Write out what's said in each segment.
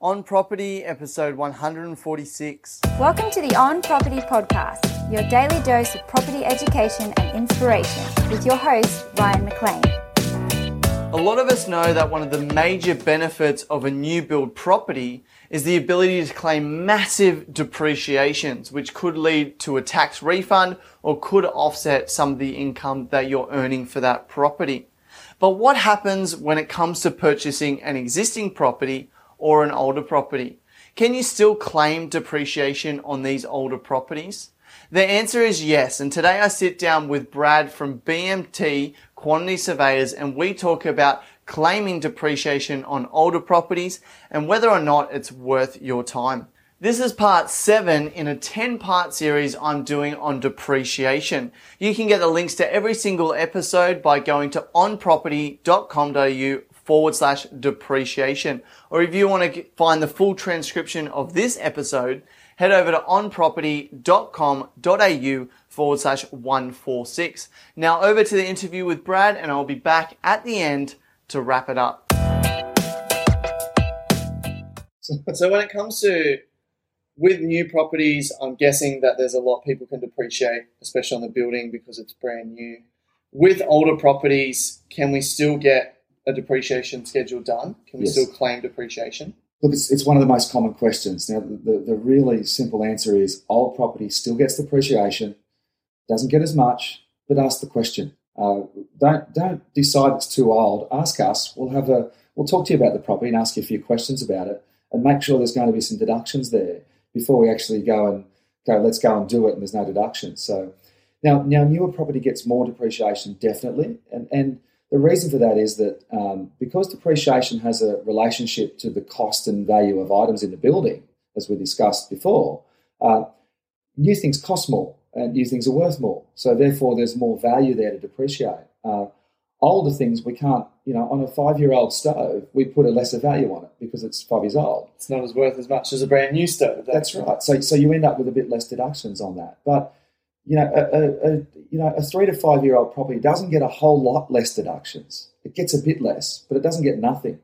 On Property, episode 146. Welcome to the On Property Podcast, your daily dose of property education and inspiration, with your host, Ryan McLean. A lot of us know that one of the major benefits of a new build property is the ability to claim massive depreciations, which could lead to a tax refund or could offset some of the income that you're earning for that property. But what happens when it comes to purchasing an existing property or an older property? Can you still claim depreciation on these older properties? The answer is yes. And today I sit down with Brad from BMT Quantity Surveyors and we talk about claiming depreciation on older properties and whether or not it's worth your time. This is part seven in a 10 part series I'm doing on depreciation. You can get the links to every single episode by going to onproperty.com.au forward slash depreciation. Or if you want to find the full transcription of this episode, head over to onproperty.com.au forward slash 146. Now over to the interview with Brad and I'll be back at the end to wrap it up. So when it comes to with new properties, I'm guessing that there's a lot people can depreciate, especially on the building because it's brand new. With older properties, can we still get a depreciation schedule done? Can we yes. still claim depreciation? Look, it's, it's one of the most common questions. Now, the, the really simple answer is old property still gets depreciation, doesn't get as much, but ask the question. Uh, don't don't decide it's too old. Ask us. We'll have a we'll talk to you about the property and ask you a few questions about it, and make sure there's going to be some deductions there before we actually go and go. Let's go and do it, and there's no deductions. So now now newer property gets more depreciation definitely, and and the reason for that is that um, because depreciation has a relationship to the cost and value of items in the building, as we discussed before, uh, new things cost more and new things are worth more. So therefore, there's more value there to depreciate. Uh, older things we can't, you know, on a five-year-old stove, we put a lesser value on it because it's five years old. It's not as worth as much as a brand new stove. That's, that's right. So so you end up with a bit less deductions on that, but you know, a, a, a, you know, a three to five year old property doesn't get a whole lot less deductions. It gets a bit less, but it doesn't get nothing.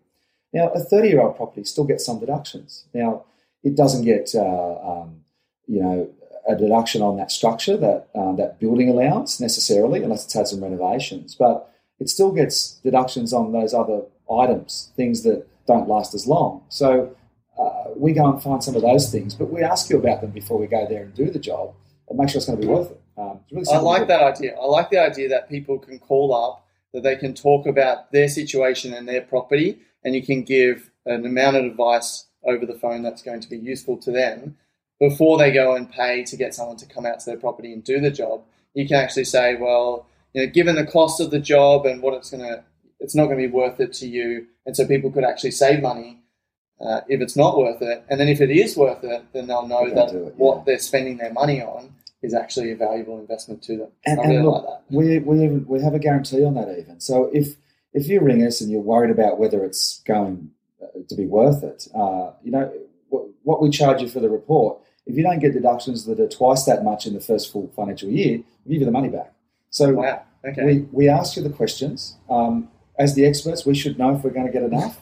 Now, a 30 year old property still gets some deductions. Now, it doesn't get, uh, um, you know, a deduction on that structure, that um, that building allowance necessarily, unless it's had some renovations. But it still gets deductions on those other items, things that don't last as long. So uh, we go and find some of those things, but we ask you about them before we go there and do the job and make sure it's going to be worth it. Um, really I like that idea. I like the idea that people can call up, that they can talk about their situation and their property, and you can give an amount of advice over the phone that's going to be useful to them before they go and pay to get someone to come out to their property and do the job. You can actually say, well, you know, given the cost of the job and what it's going to, it's not going to be worth it to you. And so people could actually save money uh, if it's not worth it. And then if it is worth it, then they'll know that it, yeah. what they're spending their money on is actually a valuable investment to them. And, really and look, like we, we, we have a guarantee on that even. So if, if you ring us and you're worried about whether it's going uh, to be worth it, uh, you know, what, what we charge you for the report, if you don't get deductions that are twice that much in the first full financial year, we give you the money back. So wow. okay. we, we ask you the questions. Um, as the experts, we should know if we're going to get enough.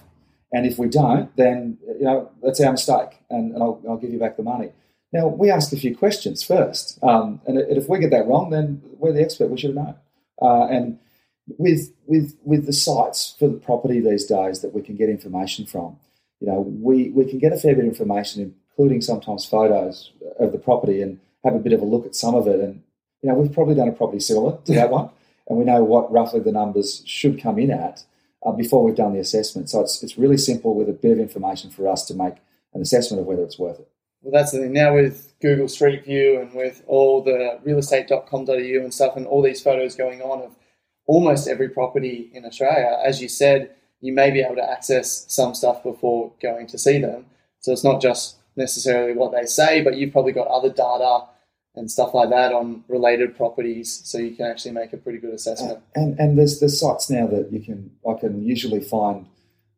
And if we don't, then you know that's our mistake, and, and I'll, I'll, give you back the money. Now we ask a few questions first, um, and if we get that wrong, then we're the expert. We should have known. Uh, and with with with the sites for the property these days that we can get information from, you know, we we can get a fair bit of information, including sometimes photos of the property, and have a bit of a look at some of it. And you know, we've probably done a property similar to that one, and we know what roughly the numbers should come in at uh, before we've done the assessment. So it's, it's really simple with a bit of information for us to make an assessment of whether it's worth it. Well, that's the thing. Now with Google Street View and with all the realestate.com.au and stuff and all these photos going on of almost every property in Australia, as you said, you may be able to access some stuff before going to see them. So it's not just necessarily what they say, but you've probably got other data and stuff like that on related properties, so you can actually make a pretty good assessment. Uh, and and there's there's sites now that you can I can usually find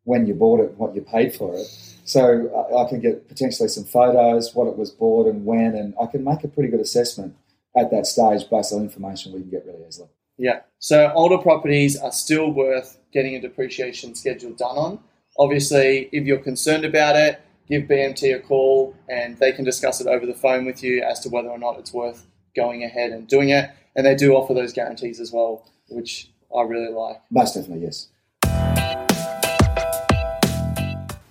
when you bought it, what you paid for it. So uh, I can get potentially some photos, what it was bought and when, and I can make a pretty good assessment at that stage based on information we can get really easily. Yeah. So older properties are still worth getting a depreciation schedule done on. Obviously, if you're concerned about it, give BMT a call and they can discuss it over the phone with you as to whether or not it's worth going ahead and doing it. And they do offer those guarantees as well, which I really like. Most definitely, yes.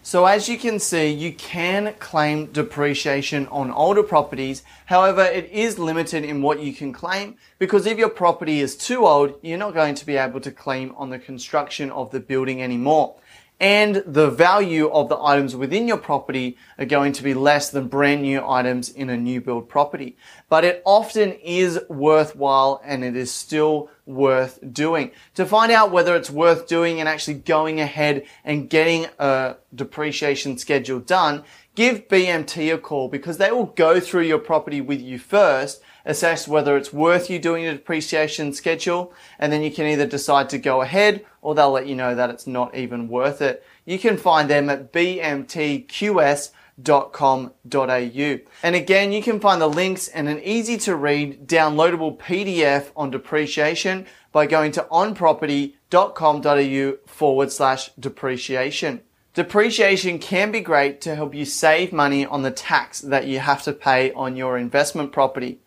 So as you can see, you can claim depreciation on older properties. However, it is limited in what you can claim because if your property is too old, you're not going to be able to claim on the construction of the building anymore and the value of the items within your property are going to be less than brand new items in a new build property. But it often is worthwhile and it is still worth doing. To find out whether it's worth doing and actually going ahead and getting a depreciation schedule done, give BMT a call because they will go through your property with you first assess whether it's worth you doing a depreciation schedule, and then you can either decide to go ahead or they'll let you know that it's not even worth it. You can find them at bmtqs.com.au. And again, you can find the links and an easy to read downloadable PDF on depreciation by going to onproperty.com.au forward slash depreciation. Depreciation can be great to help you save money on the tax that you have to pay on your investment property.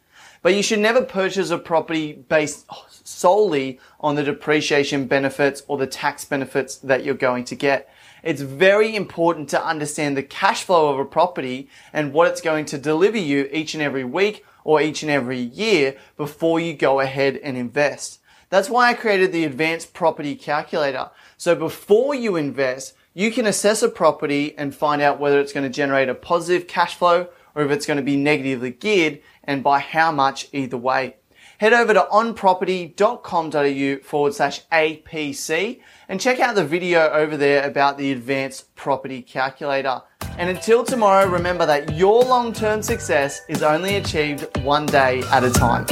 But you should never purchase a property based solely on the depreciation benefits or the tax benefits that you're going to get. It's very important to understand the cash flow of a property and what it's going to deliver you each and every week or each and every year before you go ahead and invest. That's why I created the advanced property calculator. So before you invest, you can assess a property and find out whether it's going to generate a positive cash flow or if it's going to be negatively geared and by how much either way. Head over to onproperty.com.au forward slash APC and check out the video over there about the advanced property calculator. And until tomorrow, remember that your long-term success is only achieved one day at a time.